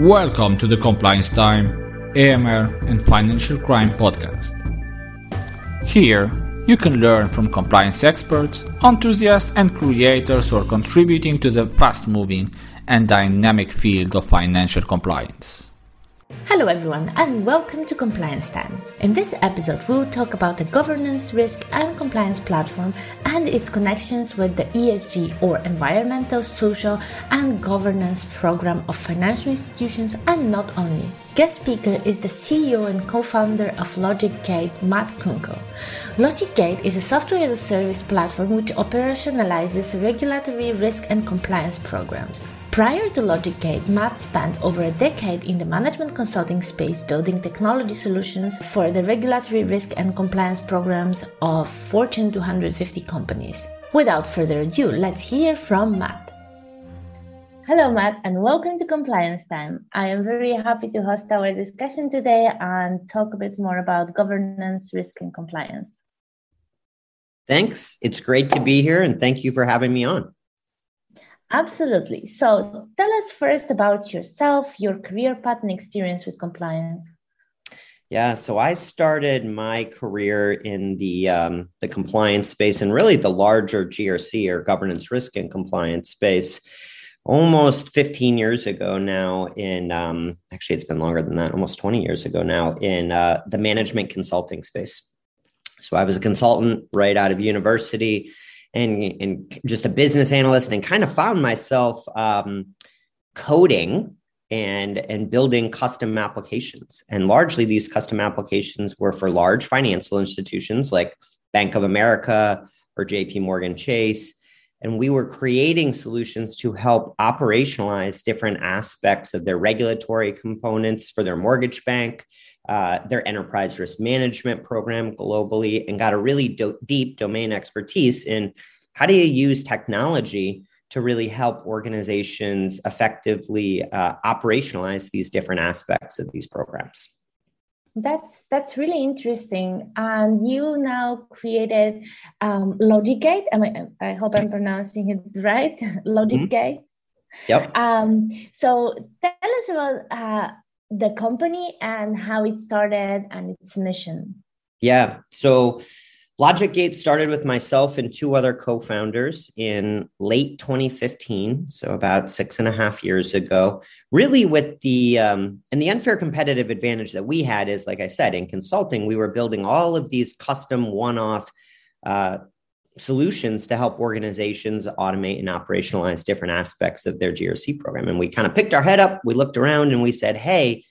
Welcome to the Compliance Time, AML, and Financial Crime podcast. Here, you can learn from compliance experts, enthusiasts, and creators who are contributing to the fast moving and dynamic field of financial compliance. Hello, everyone, and welcome to Compliance Time. In this episode, we'll talk about the governance, risk, and compliance platform and its connections with the ESG or environmental, social, and governance program of financial institutions, and not only. Guest speaker is the CEO and co founder of LogicGate, Matt Kunkel. LogicGate is a software as a service platform which operationalizes regulatory risk and compliance programs. Prior to LogicGate, Matt spent over a decade in the management consulting space building technology solutions for the regulatory risk and compliance programs of Fortune 250 companies. Without further ado, let's hear from Matt. Hello, Matt, and welcome to Compliance Time. I am very happy to host our discussion today and talk a bit more about governance, risk, and compliance. Thanks. It's great to be here, and thank you for having me on. Absolutely. So tell us first about yourself, your career path, and experience with compliance. Yeah, so I started my career in the um, the compliance space and really the larger GRC or governance risk and compliance space almost 15 years ago now in um, actually it's been longer than that almost 20 years ago now in uh, the management consulting space so i was a consultant right out of university and, and just a business analyst and kind of found myself um, coding and and building custom applications. And largely these custom applications were for large financial institutions like bank of america or jp morgan chase. And we were creating solutions to help operationalize different aspects of their regulatory components for their mortgage bank uh, their enterprise risk management program globally and got a really do- deep domain expertise in how do you use technology to really help organizations effectively uh, operationalize these different aspects of these programs? That's that's really interesting. And you now created um, logicgate I, mean, I hope i'm pronouncing it right. Logicgate mm-hmm. yep. Um, so tell us about uh, the company and how it started and its mission. Yeah. So Logic LogicGate started with myself and two other co founders in late 2015, so about six and a half years ago. Really, with the um, and the unfair competitive advantage that we had is, like I said, in consulting, we were building all of these custom one off uh, solutions to help organizations automate and operationalize different aspects of their GRC program. And we kind of picked our head up, we looked around, and we said, hey,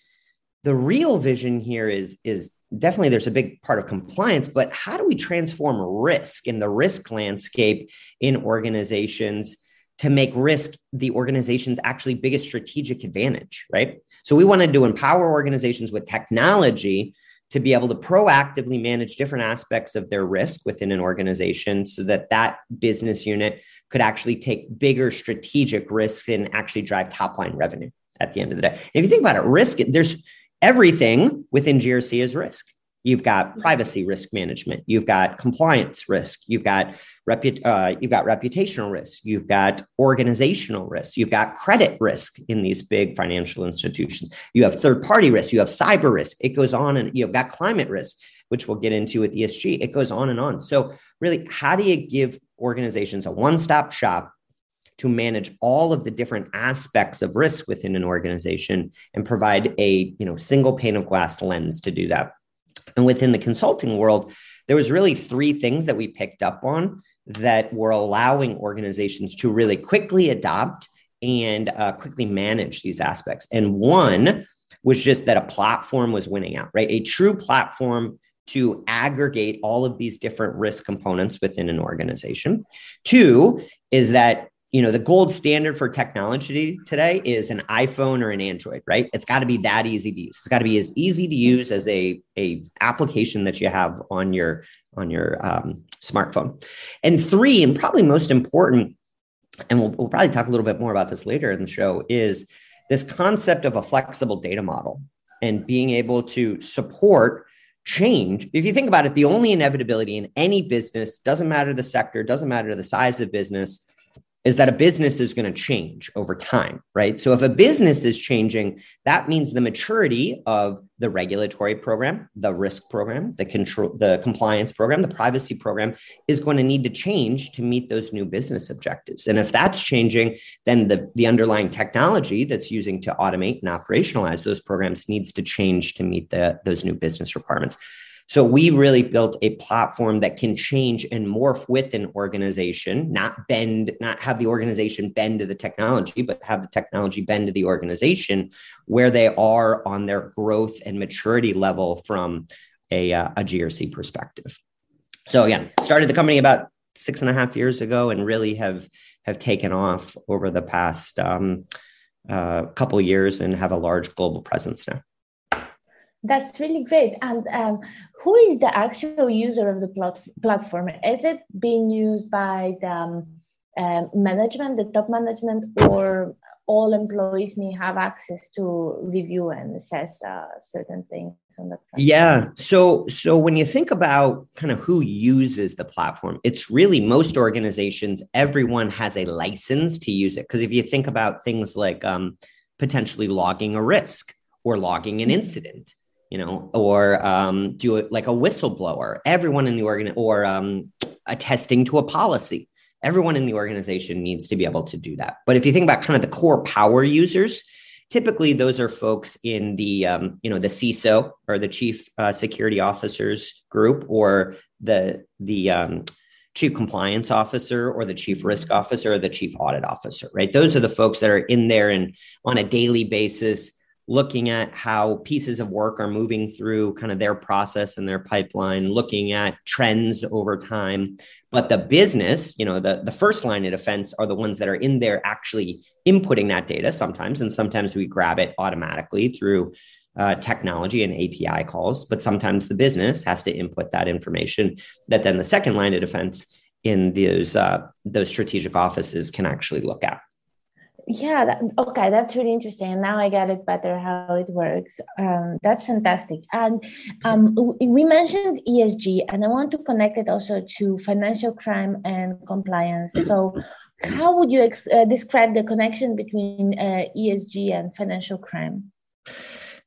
the real vision here is, is definitely there's a big part of compliance, but how do we transform risk in the risk landscape in organizations? to make risk the organization's actually biggest strategic advantage, right? So we wanted to empower organizations with technology to be able to proactively manage different aspects of their risk within an organization so that that business unit could actually take bigger strategic risks and actually drive top line revenue at the end of the day. if you think about it, risk, there's everything within GRC is risk. You've got privacy risk management. You've got compliance risk. You've got repu- uh, you've got reputational risk. You've got organizational risk. You've got credit risk in these big financial institutions. You have third party risk. You have cyber risk. It goes on, and you've got climate risk, which we'll get into with ESG. It goes on and on. So, really, how do you give organizations a one stop shop to manage all of the different aspects of risk within an organization and provide a you know single pane of glass lens to do that? And within the consulting world, there was really three things that we picked up on that were allowing organizations to really quickly adopt and uh, quickly manage these aspects. And one was just that a platform was winning out, right? A true platform to aggregate all of these different risk components within an organization. Two is that you know the gold standard for technology today is an iphone or an android right? It's got to be that easy to use. It's got to be as easy to use as a, a application that you have on your on your um, smartphone. And three and probably most important and we'll, we'll probably talk a little bit more about this later in the show is this concept of a flexible data model and being able to support change. If you think about it the only inevitability in any business doesn't matter the sector doesn't matter the size of business is that a business is going to change over time, right? So if a business is changing, that means the maturity of the regulatory program, the risk program, the control, the compliance program, the privacy program is going to need to change to meet those new business objectives. And if that's changing, then the, the underlying technology that's using to automate and operationalize those programs needs to change to meet the, those new business requirements. So we really built a platform that can change and morph with an organization, not bend, not have the organization bend to the technology, but have the technology bend to the organization where they are on their growth and maturity level from a, uh, a GRC perspective. So again, started the company about six and a half years ago and really have have taken off over the past um, uh, couple years and have a large global presence now. That's really great. And um, who is the actual user of the plat- platform? Is it being used by the um, uh, management, the top management, or all employees may have access to review and assess uh, certain things on the platform? Yeah. So, so when you think about kind of who uses the platform, it's really most organizations. Everyone has a license to use it because if you think about things like um, potentially logging a risk or logging an mm-hmm. incident you know, or um, do it like a whistleblower. Everyone in the organ or um, attesting to a policy. Everyone in the organization needs to be able to do that. But if you think about kind of the core power users, typically those are folks in the um, you know the CISO or the chief uh, security officers group or the the um, chief compliance officer or the chief risk officer or the chief audit officer right those are the folks that are in there and on a daily basis looking at how pieces of work are moving through kind of their process and their pipeline, looking at trends over time. But the business, you know, the, the first line of defense are the ones that are in there actually inputting that data sometimes. And sometimes we grab it automatically through uh, technology and API calls. But sometimes the business has to input that information that then the second line of defense in those uh, those strategic offices can actually look at yeah that, okay that's really interesting. Now i get it better how it works. Um, that's fantastic. And um, we mentioned esg and i want to connect it also to financial crime and compliance. So how would you ex- uh, describe the connection between uh, esg and financial crime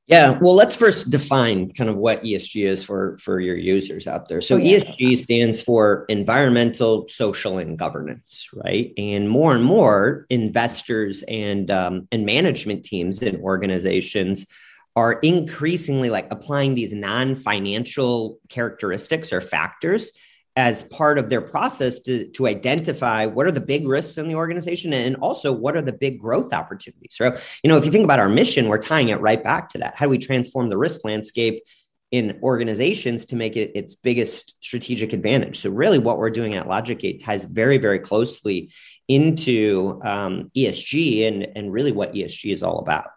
yeah, well, let's first define kind of what ESG is for for your users out there. So oh, yeah. ESG stands for environmental, social, and governance, right? And more and more investors and um, and management teams and organizations are increasingly like applying these non-financial characteristics or factors as part of their process to, to identify what are the big risks in the organization and also what are the big growth opportunities. So, you know, if you think about our mission, we're tying it right back to that. How do we transform the risk landscape in organizations to make it its biggest strategic advantage? So, really, what we're doing at LogicGate ties very, very closely into um, ESG and, and really what ESG is all about.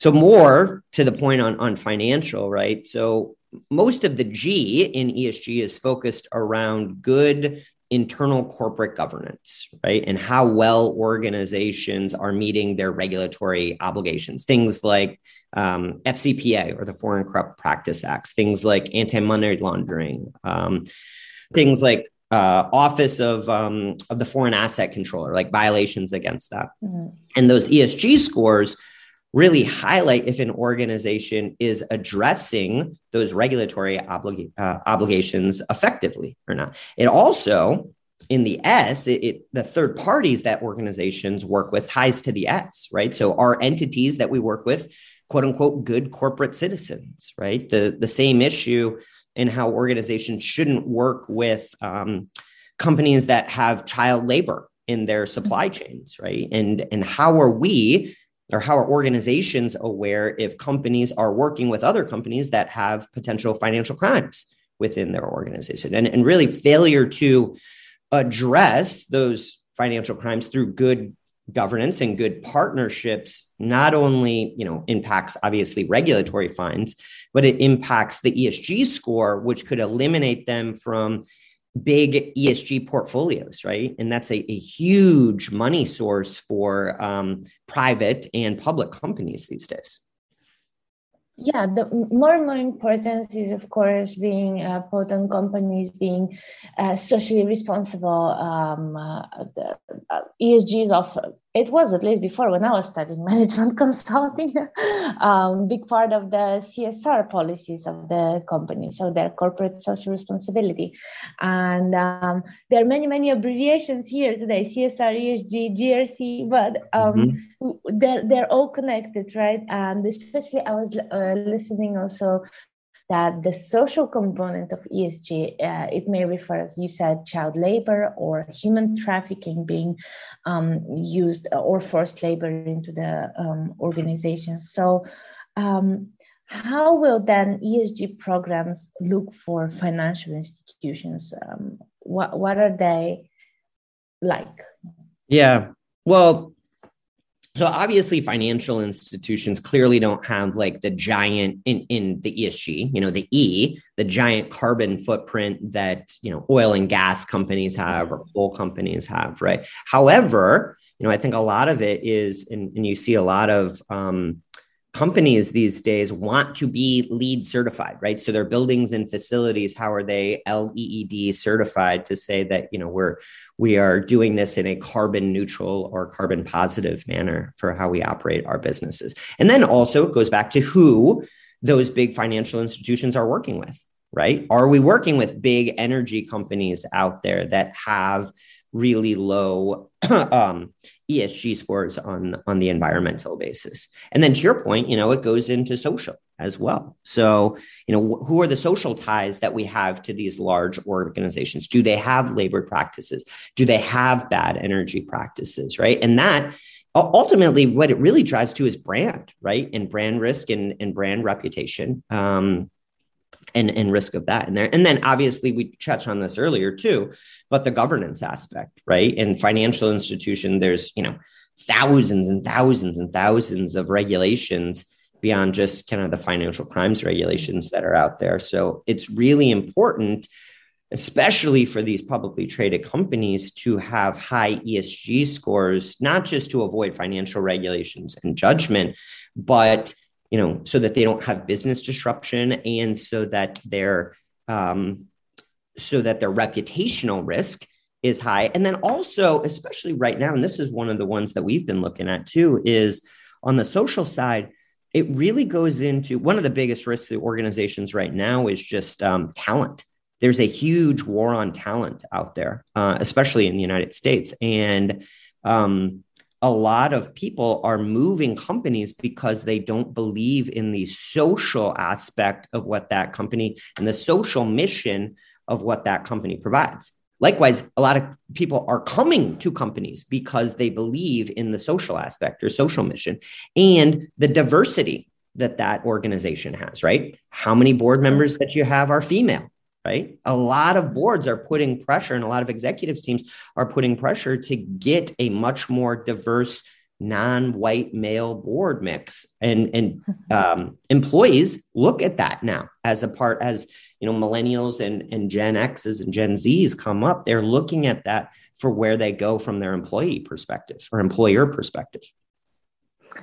So, more to the point on, on financial, right? So, most of the G in ESG is focused around good internal corporate governance, right? And how well organizations are meeting their regulatory obligations. Things like um, FCPA or the Foreign Corrupt Practice Acts, things like anti money laundering, um, things like uh, Office of um, of the Foreign Asset Controller, like violations against that. Mm-hmm. And those ESG scores really highlight if an organization is addressing those regulatory oblig- uh, obligations effectively or not. It also, in the S, it, it, the third parties that organizations work with ties to the S, right? So our entities that we work with, quote unquote, good corporate citizens, right? The, the same issue in how organizations shouldn't work with um, companies that have child labor in their supply chains, right? And, and how are we or how are organizations aware if companies are working with other companies that have potential financial crimes within their organization? And, and really failure to address those financial crimes through good governance and good partnerships not only you know impacts obviously regulatory fines but it impacts the esg score which could eliminate them from big ESG portfolios, right? And that's a, a huge money source for um, private and public companies these days. yeah the more and more importance is of course being uh, potent companies being uh, socially responsible um, uh, the uh, esg is of it was at least before when i was studying management consulting. Um, big part of the csr policies of the company so their corporate social responsibility. And um, there are many many abbreviations here today csr esg grc but um, mm-hmm. they're, they're all connected right? And especially i was uh, listening also that the social component of ESG, uh, it may refer, as you said, child labor or human trafficking being um, used uh, or forced labor into the um, organization. So, um, how will then ESG programs look for financial institutions? Um, what, what are they like? Yeah, well, so obviously financial institutions clearly don't have like the giant in, in the ESG, you know, the E, the giant carbon footprint that, you know, oil and gas companies have or coal companies have, right? However, you know, I think a lot of it is, and, and you see a lot of um, companies these days want to be LEED certified, right? So their buildings and facilities, how are they LEED certified to say that, you know, we're we are doing this in a carbon neutral or carbon positive manner for how we operate our businesses. And then also it goes back to who those big financial institutions are working with, right? Are we working with big energy companies out there that have really low um, ESG scores on on the environmental basis. And then to your point, you know, it goes into social as well. So, you know, wh- who are the social ties that we have to these large organizations? Do they have labor practices? Do they have bad energy practices, right? And that ultimately what it really drives to is brand, right? And brand risk and, and brand reputation. Um, and, and risk of that in there. And then obviously we touched on this earlier too, but the governance aspect, right? In financial institution, there's, you know, thousands and thousands and thousands of regulations beyond just kind of the financial crimes regulations that are out there. So it's really important, especially for these publicly traded companies, to have high ESG scores, not just to avoid financial regulations and judgment, but you know, so that they don't have business disruption and so that their um, so that their reputational risk is high. And then also, especially right now, and this is one of the ones that we've been looking at too, is on the social side, it really goes into one of the biggest risks to organizations right now is just um, talent. There's a huge war on talent out there, uh, especially in the United States. And um, a lot of people are moving companies because they don't believe in the social aspect of what that company and the social mission of what that company provides. Likewise, a lot of people are coming to companies because they believe in the social aspect or social mission and the diversity that that organization has, right? How many board members that you have are female? Right? A lot of boards are putting pressure, and a lot of executives teams are putting pressure to get a much more diverse non-white male board mix and and um, employees look at that now as a part as you know millennials and and gen x's and gen z's come up they're looking at that for where they go from their employee perspective or employer perspective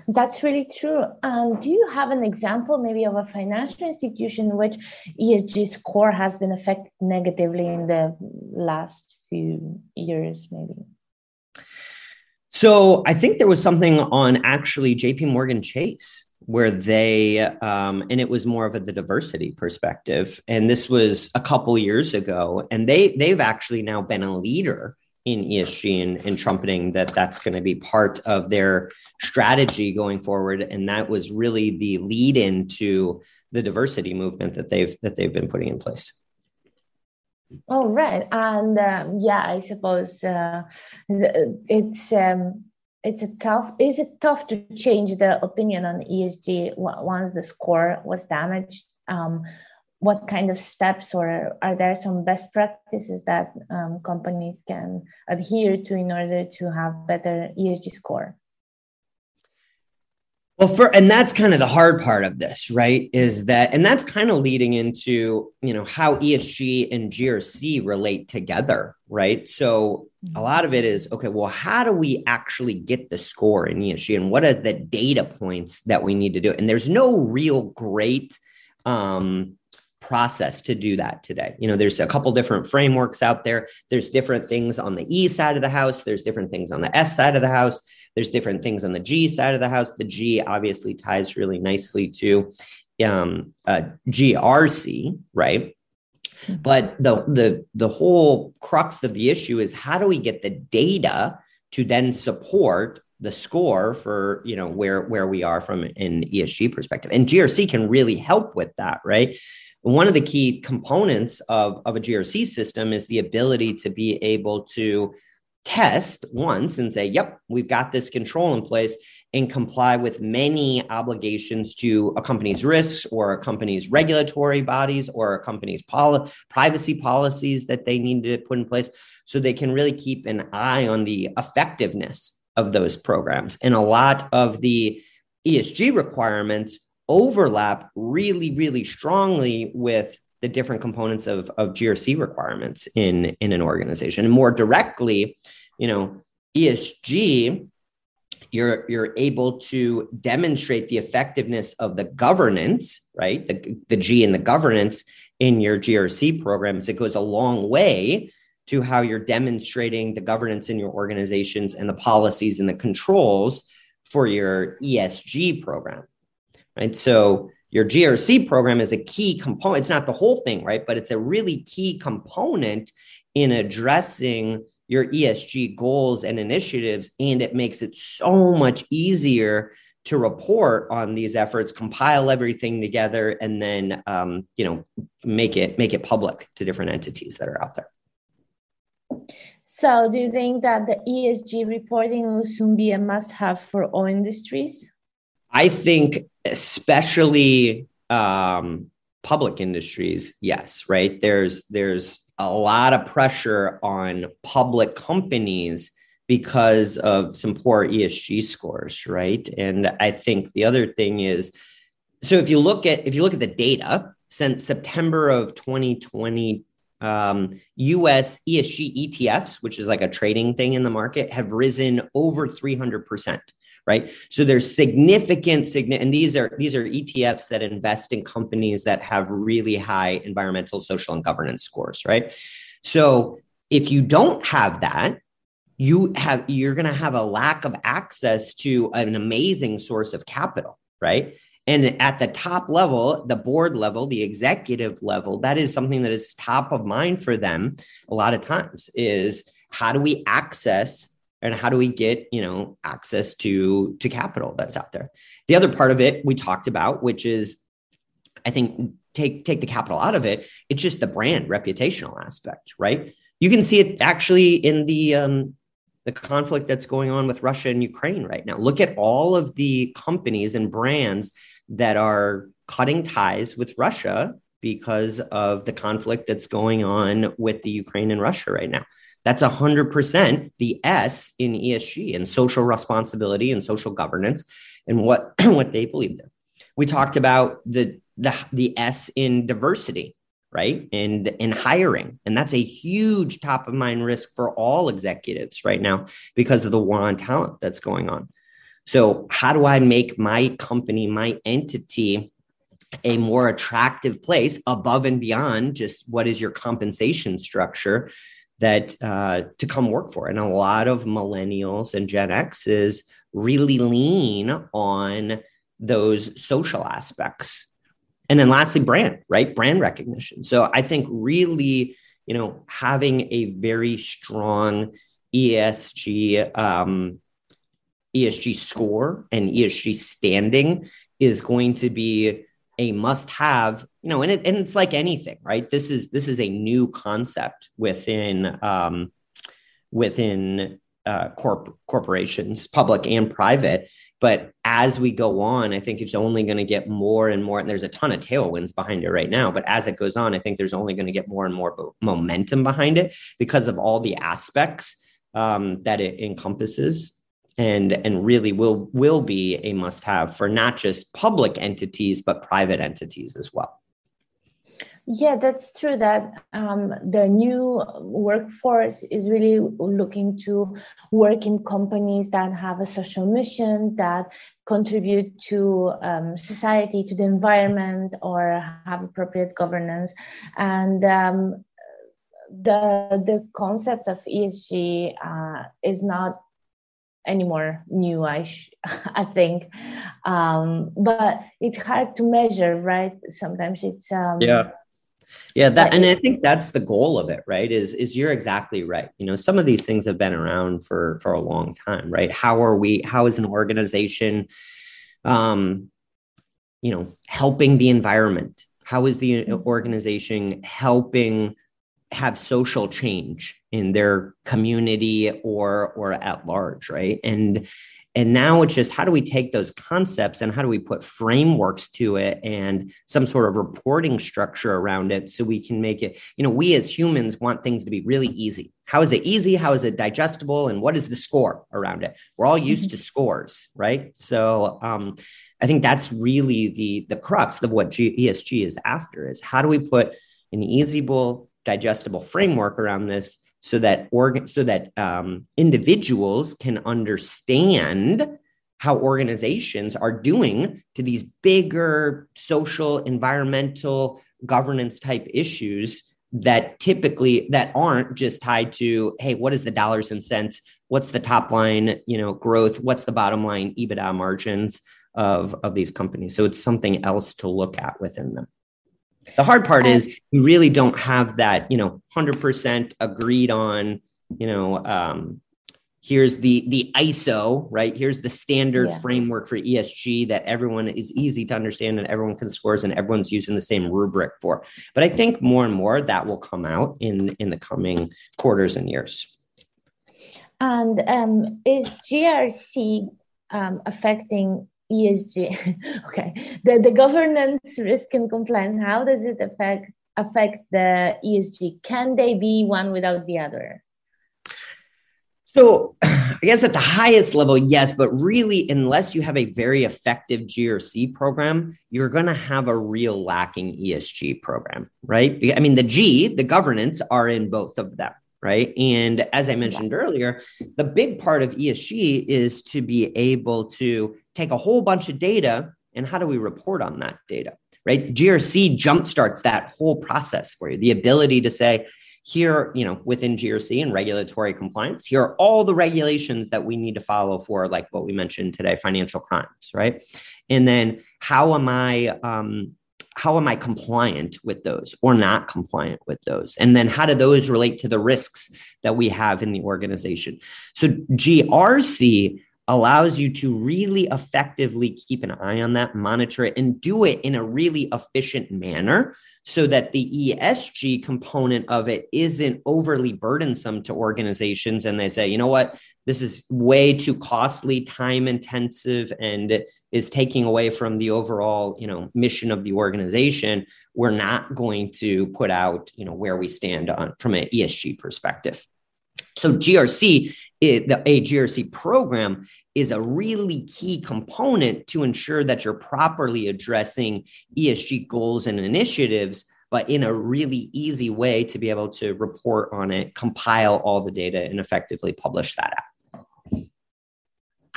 that's really true. Um, do you have an example, maybe, of a financial institution in which ESG score has been affected negatively in the last few years, maybe? So I think there was something on actually JP Morgan Chase where they um, and it was more of a, the diversity perspective and this was a couple years ago and they they've actually now been a leader in ESG and, and trumpeting that that's going to be part of their strategy going forward. And that was really the lead into the diversity movement that they've that they've been putting in place. All right, and um, yeah, I suppose uh, it's um, it's a tough. Is it tough to change the opinion on ESG once the score was damaged? Um, what kind of steps or are there some best practices that um, companies can adhere to in order to have better ESG score? Well, for and that's kind of the hard part of this, right? Is that and that's kind of leading into you know how ESG and GRC relate together, right? So a lot of it is okay. Well, how do we actually get the score in ESG, and what are the data points that we need to do? And there's no real great um, process to do that today. You know, there's a couple different frameworks out there. There's different things on the E side of the house. There's different things on the S side of the house there's different things on the G side of the house. The G obviously ties really nicely to um, uh, GRC, right? But the the the whole crux of the issue is how do we get the data to then support the score for you know where where we are from an ESG perspective, and GRC can really help with that, right? One of the key components of, of a GRC system is the ability to be able to test once and say, yep, we've got this control in place and comply with many obligations to a company's risks or a company's regulatory bodies or a company's poli- privacy policies that they need to put in place so they can really keep an eye on the effectiveness of those programs. And a lot of the ESG requirements overlap really, really strongly with the different components of, of GRC requirements in, in an organization. And more directly, you know, ESG, you're you're able to demonstrate the effectiveness of the governance, right? The, the G in the governance in your GRC programs. It goes a long way to how you're demonstrating the governance in your organizations and the policies and the controls for your ESG program. Right. So your GRC program is a key component. It's not the whole thing, right? But it's a really key component in addressing your ESG goals and initiatives. And it makes it so much easier to report on these efforts, compile everything together, and then um, you know make it make it public to different entities that are out there. So, do you think that the ESG reporting will soon be a must-have for all industries? I think, especially um, public industries, yes. Right? There's there's a lot of pressure on public companies because of some poor ESG scores, right? And I think the other thing is so if you look at if you look at the data since September of 2020 um, US ESG ETFs, which is like a trading thing in the market, have risen over 300%. Right. So there's significant, and these are these are ETFs that invest in companies that have really high environmental, social, and governance scores. Right. So if you don't have that, you have you're going to have a lack of access to an amazing source of capital. Right. And at the top level, the board level, the executive level, that is something that is top of mind for them a lot of times is how do we access and how do we get, you know, access to to capital that's out there. The other part of it we talked about, which is I think take take the capital out of it, it's just the brand reputational aspect, right? You can see it actually in the um, the conflict that's going on with Russia and Ukraine right now. Look at all of the companies and brands that are cutting ties with Russia because of the conflict that's going on with the Ukraine and Russia right now. That's 100% the S in ESG and social responsibility and social governance and what, what they believe in. We talked about the, the, the S in diversity, right? And in hiring. And that's a huge top of mind risk for all executives right now because of the war on talent that's going on. So, how do I make my company, my entity, a more attractive place above and beyond just what is your compensation structure that uh, to come work for? And a lot of millennials and Gen X's really lean on those social aspects. And then lastly, brand, right? Brand recognition. So I think really, you know, having a very strong ESG um, ESG score and ESG standing is going to be a must have you know and, it, and it's like anything right? This is this is a new concept within um, within uh, corp- corporations public and private. But as we go on i think it's only going to get more and more and there's a ton of tailwinds behind it right now but as it goes on i think there's only going to get more and more momentum behind it because of all the aspects um, that it encompasses and and really will will be a must have for not just public entities but private entities as well yeah, that's true. That um, the new workforce is really looking to work in companies that have a social mission that contribute to um, society, to the environment, or have appropriate governance. And um, the the concept of ESG uh, is not anymore new i sh- i think. Um but it's hard to measure right? Sometimes it's um yeah. Yeah that and i think that's the goal of it right is is you're exactly right. You know some of these things have been around for for a long time right? How are we how is an organization um you know helping the environment? How is the mm-hmm. organization helping have social change in their community or or at large right and and now it's just how do we take those concepts and how do we put frameworks to it and some sort of reporting structure around it so we can make it, you know, we as humans want things to be really easy. How is it easy? How is it digestible? And what is the score around it? We're all used mm-hmm. to scores, right? So um, I think that's really the the crux of what G- ESG is after is how do we put an easyable, digestible framework around this so that organ so that um, individuals can understand how organizations are doing to these bigger social environmental governance type issues that typically that aren't just tied to hey what is the dollars and cents? What's the top line you know growth? What's the bottom line ebitda margins of of these companies? So it's something else to look at within them the hard part is you really don't have that, you know, 100% agreed on, you know, um, here's the the ISO, right? Here's the standard yeah. framework for ESG that everyone is easy to understand and everyone can scores and everyone's using the same rubric for. But I think more and more that will come out in in the coming quarters and years. And um, is GRC um, affecting ESG. okay, the, the governance, risk, and compliance. How does it affect affect the ESG? Can they be one without the other? So, I guess at the highest level, yes, but really, unless you have a very effective GRC program, you're going to have a real lacking ESG program, right? I mean, the G, the governance, are in both of them right? And as I mentioned earlier, the big part of ESG is to be able to take a whole bunch of data and how do we report on that data, right? GRC jumpstarts that whole process for you. The ability to say, here, you know, within GRC and regulatory compliance, here are all the regulations that we need to follow for, like what we mentioned today, financial crimes, right? And then how am I um, how am I compliant with those or not compliant with those? And then how do those relate to the risks that we have in the organization? So GRC allows you to really effectively keep an eye on that, monitor it, and do it in a really efficient manner so that the ESG component of it isn't overly burdensome to organizations. And they say, you know what, this is way too costly, time intensive, and is taking away from the overall, you know, mission of the organization. We're not going to put out, you know, where we stand on from an ESG perspective. So GRC, it, the, a GRC program is a really key component to ensure that you're properly addressing ESG goals and initiatives, but in a really easy way to be able to report on it, compile all the data, and effectively publish that out.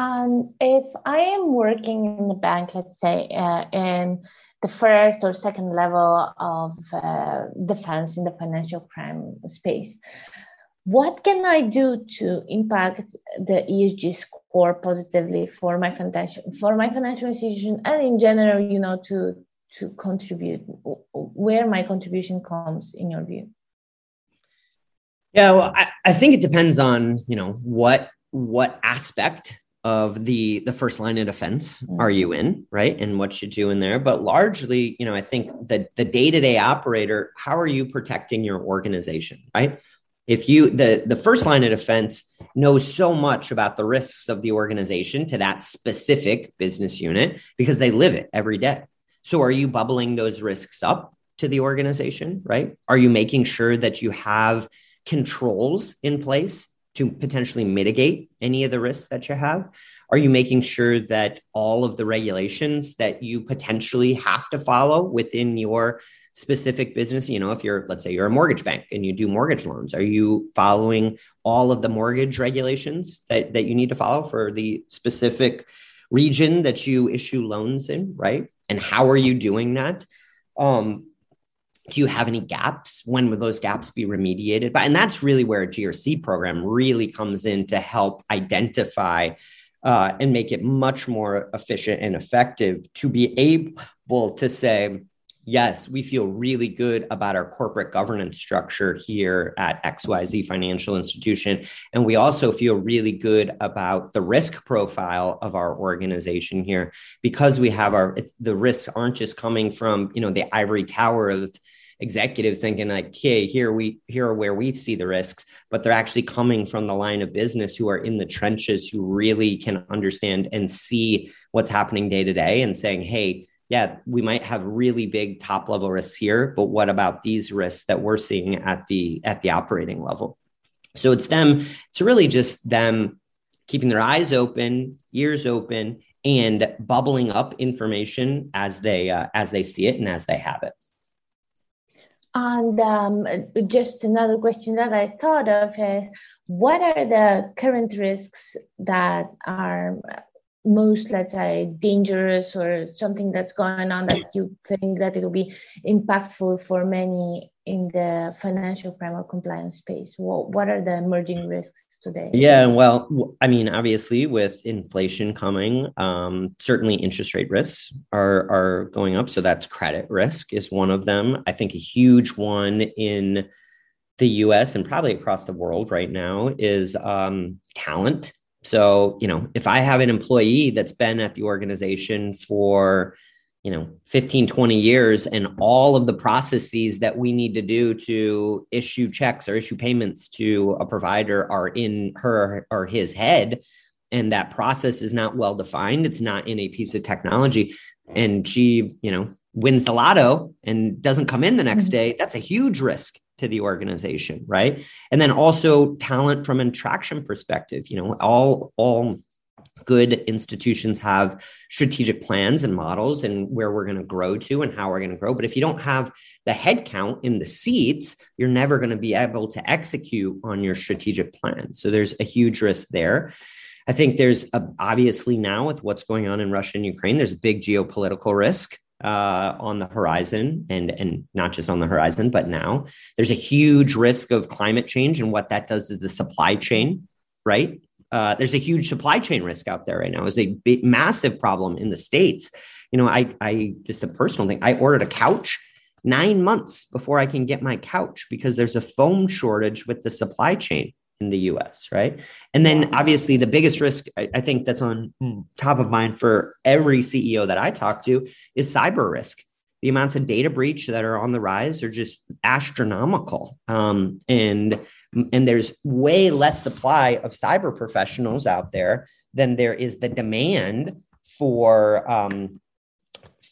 Um, if I am working in the bank, let's say, uh, in the first or second level of uh, defense in the financial crime space, what can I do to impact the ESG score positively for my financial for my financial institution and in general, you know, to to contribute where my contribution comes in your view? Yeah, well, I, I think it depends on you know what what aspect of the the first line of defense mm-hmm. are you in right? And what you do in there. But largely you know i think that the day-to-day operator how are you protecting your organization right? If you the the first line of defense knows so much about the risks of the organization to that specific business unit because they live it every day. So are you bubbling those risks up to the organization right? Are you making sure that you have controls in place to potentially mitigate any of the risks that you have? Are you making sure that all of the regulations that you potentially have to follow within your specific business, you know, if you're, let's say you're a mortgage bank and you do mortgage loans, are you following all of the mortgage regulations that, that you need to follow for the specific region that you issue loans in, right? And how are you doing that? Um, do you have any gaps? When would those gaps be remediated? But and that's really where a GRC program really comes in to help identify uh, and make it much more efficient and effective to be able to say, yes, we feel really good about our corporate governance structure here at XYZ Financial Institution. And we also feel really good about the risk profile of our organization here because we have our, the risks aren't just coming from, you know, the ivory tower of, executives thinking like, okay, here we here are where we see the risks, but they're actually coming from the line of business who are in the trenches who really can understand and see what's happening day to day and saying, hey, yeah, we might have really big top level risks here, but what about these risks that we're seeing at the at the operating level? So it's them, it's really just them keeping their eyes open, ears open, and bubbling up information as they uh, as they see it and as they have it. And um, just another question that I thought of is what are the current risks that are most, let's say, dangerous or something that's going on that you think that it will be impactful for many in the financial crime or compliance space? What, what are the emerging risks today? Yeah, well, I mean, obviously, with inflation coming, um, certainly interest rate risks are are going up. So that's credit risk is one of them. I think a huge one in the U.S. and probably across the world right now is um, talent. So you know, if I have an employee that's been at the organization for you know 15 20 years and all of the processes that we need to do to issue checks or issue payments to a provider are in her or his head and that process is not well defined it's not in a piece of technology and she you know wins the lotto and doesn't come in the next mm-hmm. day that's a huge risk to the organization right and then also talent from an attraction perspective you know all all good institutions have strategic plans and models and where we're going to grow to and how we're going to grow. But if you don't have the headcount in the seats, you're never going to be able to execute on your strategic plan. So there's a huge risk there. I think there's a, obviously now with what's going on in Russia and Ukraine, there's a big geopolitical risk uh, on the horizon, and and not just on the horizon, but now there's a huge risk of climate change and what that does to the supply chain, right? uh, there's a huge supply chain risk out there right now. It's a big, massive problem in the states. You know, I, I just a personal thing. I ordered a couch nine months before I can get my couch because there's a foam shortage with the supply chain in the U.S. Right, and then obviously the biggest risk I, I think that's on top of mind for every CEO that I talk to is cyber risk the amounts of data breach that are on the rise are just astronomical. Um, and and there's way less supply of cyber professionals out there than there is the demand for um,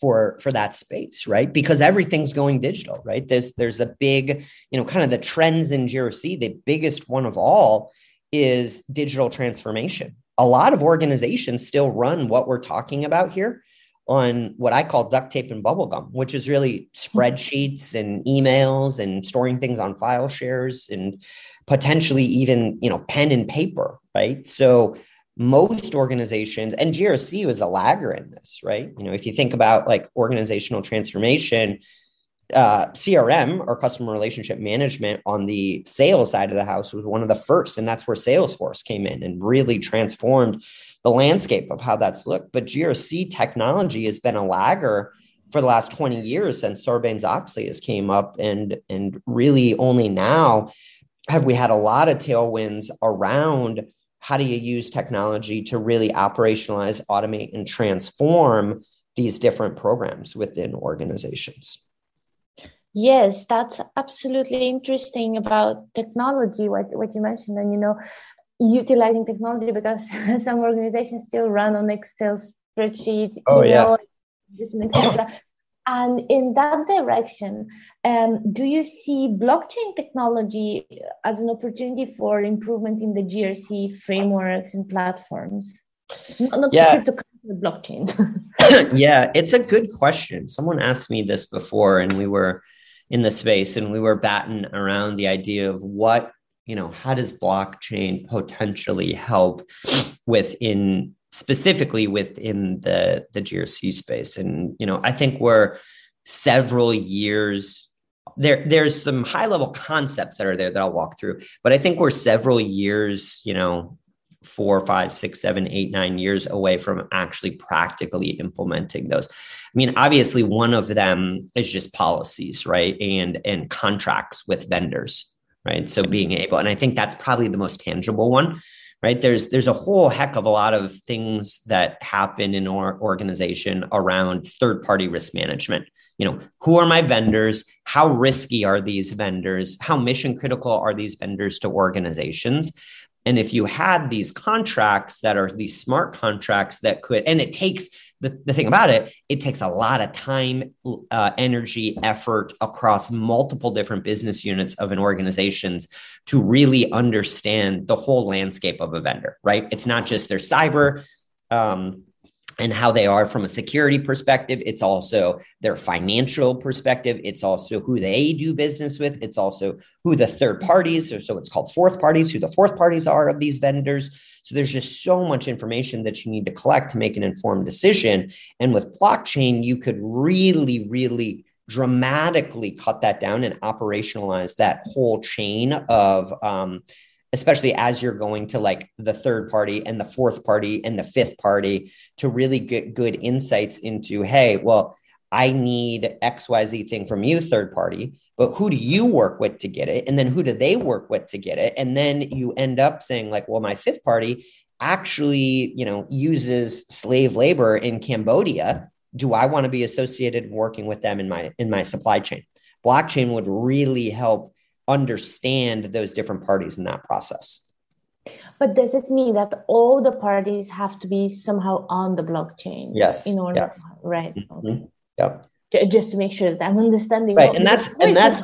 for for that space right? Because everything's going digital right? There's there's a big you know kind of the trends in grc the biggest one of all is digital transformation. A lot of organizations still run what we're talking about here on what I call duct tape and bubblegum, which is really spreadsheets and emails and storing things on file shares and potentially even, you know, pen and paper, right? So most organizations and GRC was a lagger in this, right? You know, if you think about like organizational transformation, uh, CRM or customer relationship management on the sales side of the house was one of the first, and that's where Salesforce came in and really transformed the landscape of how that's looked. But GRC technology has been a lagger for the last 20 years since Sarbanes Oxley has came up and and really only now have we had a lot of tailwinds around how do you use technology to really operationalize, automate, and transform these different programs within organizations. Yes, that's absolutely interesting about technology, what, what you mentioned. And, you know, utilizing technology because some organizations still run on Excel spreadsheet, oh, yeah. etc. And in that direction, um, do you see blockchain technology as an opportunity for improvement in the GRC frameworks and platforms? Not yeah. to come to the blockchain. yeah, it's a good question. Someone asked me this before, and we were in the space and we were batting around the idea of what, you know, how does blockchain potentially help within specifically within the the GRC space. And you know, I think we're several years there. There's some high level concepts that are there that I'll walk through, but I think we're several years, you know, four, five, six, seven, eight, nine years away from actually practically implementing those. I mean, obviously, one of them is just policies, right, and and contracts with vendors, right. So being able, and I think that's probably the most tangible one right? There's there's a whole heck of a lot of things that happen in our organization around third party risk management. You know who are my vendors? How risky are these vendors? How mission critical are these vendors to organizations and if you had these contracts that are these smart contracts that could and it takes the, the thing about it, it takes a lot of time, uh, energy, effort across multiple different business units of an organizations to really understand the whole landscape of a vendor, right? It's not just their cyber. Um, and how they are from a security perspective. It's also their financial perspective. It's also who they do business with. It's also who the third parties, so it's called fourth parties, who the fourth parties are of these vendors. So there's just so much information that you need to collect to make an informed decision. And with blockchain, you could really, really dramatically cut that down and operationalize that whole chain of um, especially as you're going to like the third party and the fourth party and the fifth party to really get good insights into hey well i need xyz thing from you third party but who do you work with to get it? And then who do they work with to get it? And then you end up saying like well my fifth party actually you know uses slave labor in cambodia. Do i want to be associated working with them in my in my supply chain? Blockchain would really help understand those different parties in that process. But does it mean that all the parties have to be somehow on the blockchain? Yes. In order, yes. right? Mm-hmm. Yep. Just to make sure that I'm understanding. Right, and that's and that's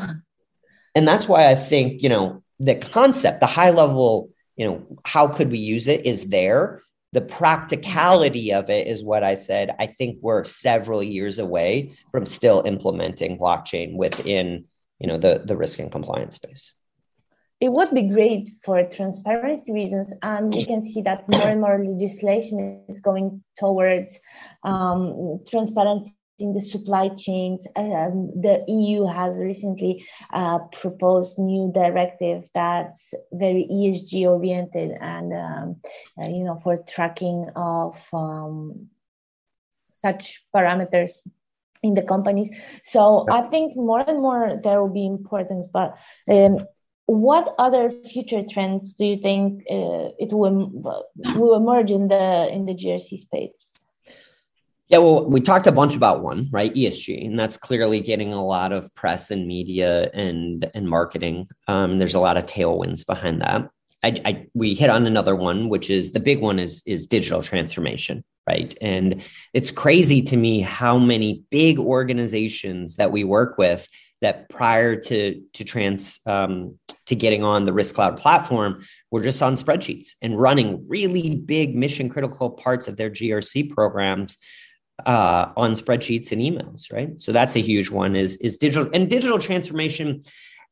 and that's why I think you know the concept, the high level, you know, how could we use it is there. The practicality of it is what I said. I think we're several years away from still implementing blockchain within you know the the risk and compliance space. It would be great for transparency reasons and we can see that more and more legislation is going towards um, transparency in the supply chains. Um, the eu has recently uh, proposed new directive that's very esg oriented and um, uh, you know for tracking of um, such parameters in the companies. So I think more and more there will be importance. But um, what other future trends do you think uh, it will will emerge in the in the GRC space? Yeah, well, we talked a bunch about one, right? ESG, and that's clearly getting a lot of press and media and and marketing. Um, there's a lot of tailwinds behind that. I, I, we hit on another one, which is the big one is is digital transformation, right? And it's crazy to me how many big organizations that we work with that prior to to trans um, to getting on the Risk Cloud platform were just on spreadsheets and running really big mission critical parts of their GRC programs uh, on spreadsheets and emails, right? So that's a huge one. Is is digital and digital transformation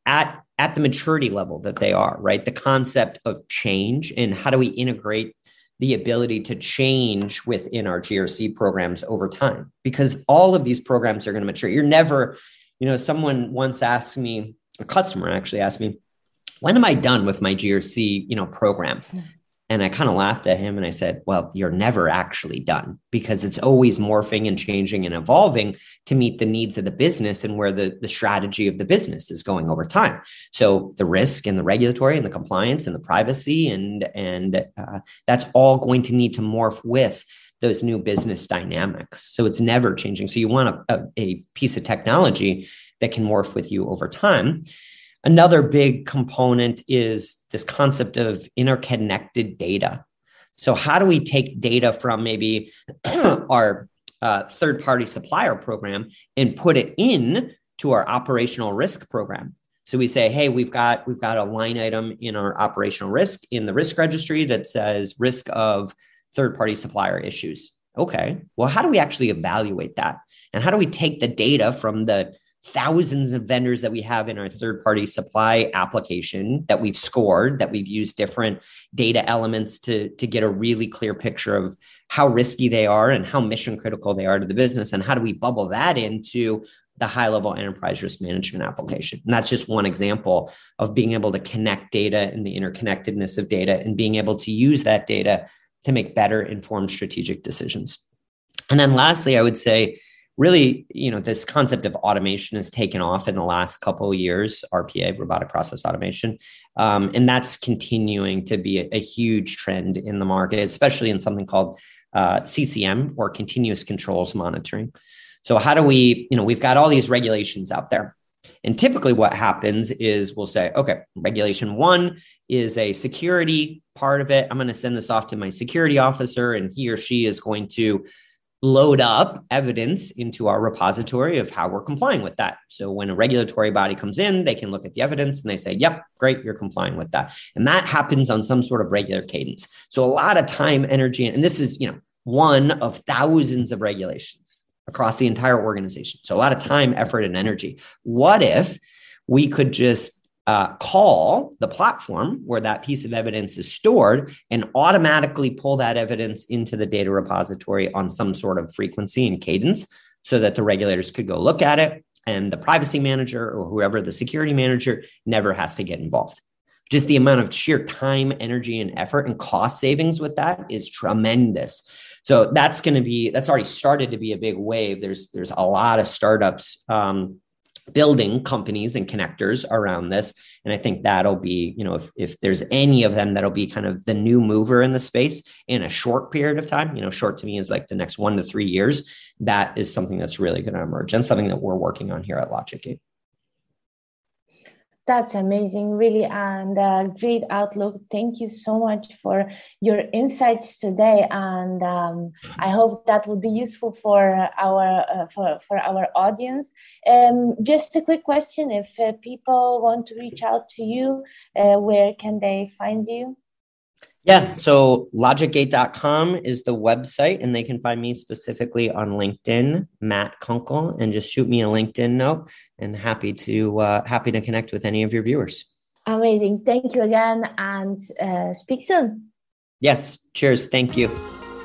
at at the maturity level that they are, right? The concept of change and how do we integrate the ability to change within our GRC programs over time? Because all of these programs are going to mature. You're never, you know, someone once asked me, a customer actually asked me, when am I done with my GRC, you know, program? Hmm. And I kind of laughed at him and I said, Well, you're never actually done because it's always morphing and changing and evolving to meet the needs of the business and where the, the strategy of the business is going over time. So the risk and the regulatory and the compliance and the privacy and, and uh, that's all going to need to morph with those new business dynamics. So it's never changing. So you want a, a, a piece of technology that can morph with you over time. Another big component is this concept of interconnected data. So, how do we take data from maybe our uh, third party supplier program and put it in to our operational risk program. So we say, hey, we've got we've got a line item in our operational risk in the risk registry that says risk of third party supplier issues. Okay, well, how do we actually evaluate that? And how do we take the data from the thousands of vendors that we have in our third party supply application that we've scored, that we've used different data elements to, to get a really clear picture of how risky they are and how mission critical they are to the business? And how do we bubble that into the high level enterprise risk management application. And that's just one example of being able to connect data and the interconnectedness of data and being able to use that data to make better informed strategic decisions. And then lastly, I would say really, you know, this concept of automation has taken off in the last couple of years, RPA, robotic process automation. Um, and that's continuing to be a, a, huge trend in the market, especially in something called uh, CCM or continuous controls monitoring. So how do we, you know, we've got all these regulations out there. And typically what happens is we'll say, okay, regulation one is a security part of it. I'm going to send this off to my security officer, and he or she is going to load up evidence into our repository of how we're complying with that. So when a regulatory body comes in, they can look at the evidence and they say, yep, great, you're complying with that. And that happens on some sort of regular cadence. So a lot of time, energy, and this is, you know, one of thousands of regulations across the entire organization. So a lot of time, effort, and energy. What if we could just uh, call the platform where that piece of evidence is stored and automatically pull that evidence into the data repository on some sort of frequency and cadence so that the regulators could go look at it and the privacy manager or whoever the security manager never has to get involved. Just the amount of sheer time, energy, and effort and cost savings with that is tremendous. So that's going to be that's already started to be a big wave. There's there's a lot of startups um, building companies and connectors around this, and I think that'll be you know if if there's any of them that'll be kind of the new mover in the space in a short period of time. You know, short to me is like the next one to three years. That is something that's really going to emerge and something that we're working on here at LogicGate. That's amazing, really, and uh, great outlook. Thank you so much for your insights today, and um, I hope that will be useful for our uh, for for our audience. Um, just a quick question: If uh, people want to reach out to you, uh, where can they find you? Yeah, so logicgate.com is the website, and they can find me specifically on LinkedIn, Matt Kunkel, and just shoot me a LinkedIn note. And happy to uh, happy to connect with any of your viewers. Amazing! Thank you again, and uh, speak soon. Yes. Cheers. Thank you.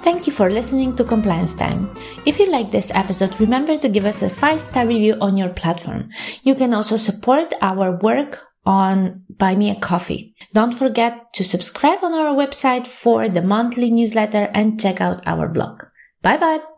Thank you for listening to Compliance Time. If you like this episode, remember to give us a five star review on your platform. You can also support our work on Buy Me a Coffee. Don't forget to subscribe on our website for the monthly newsletter and check out our blog. Bye bye.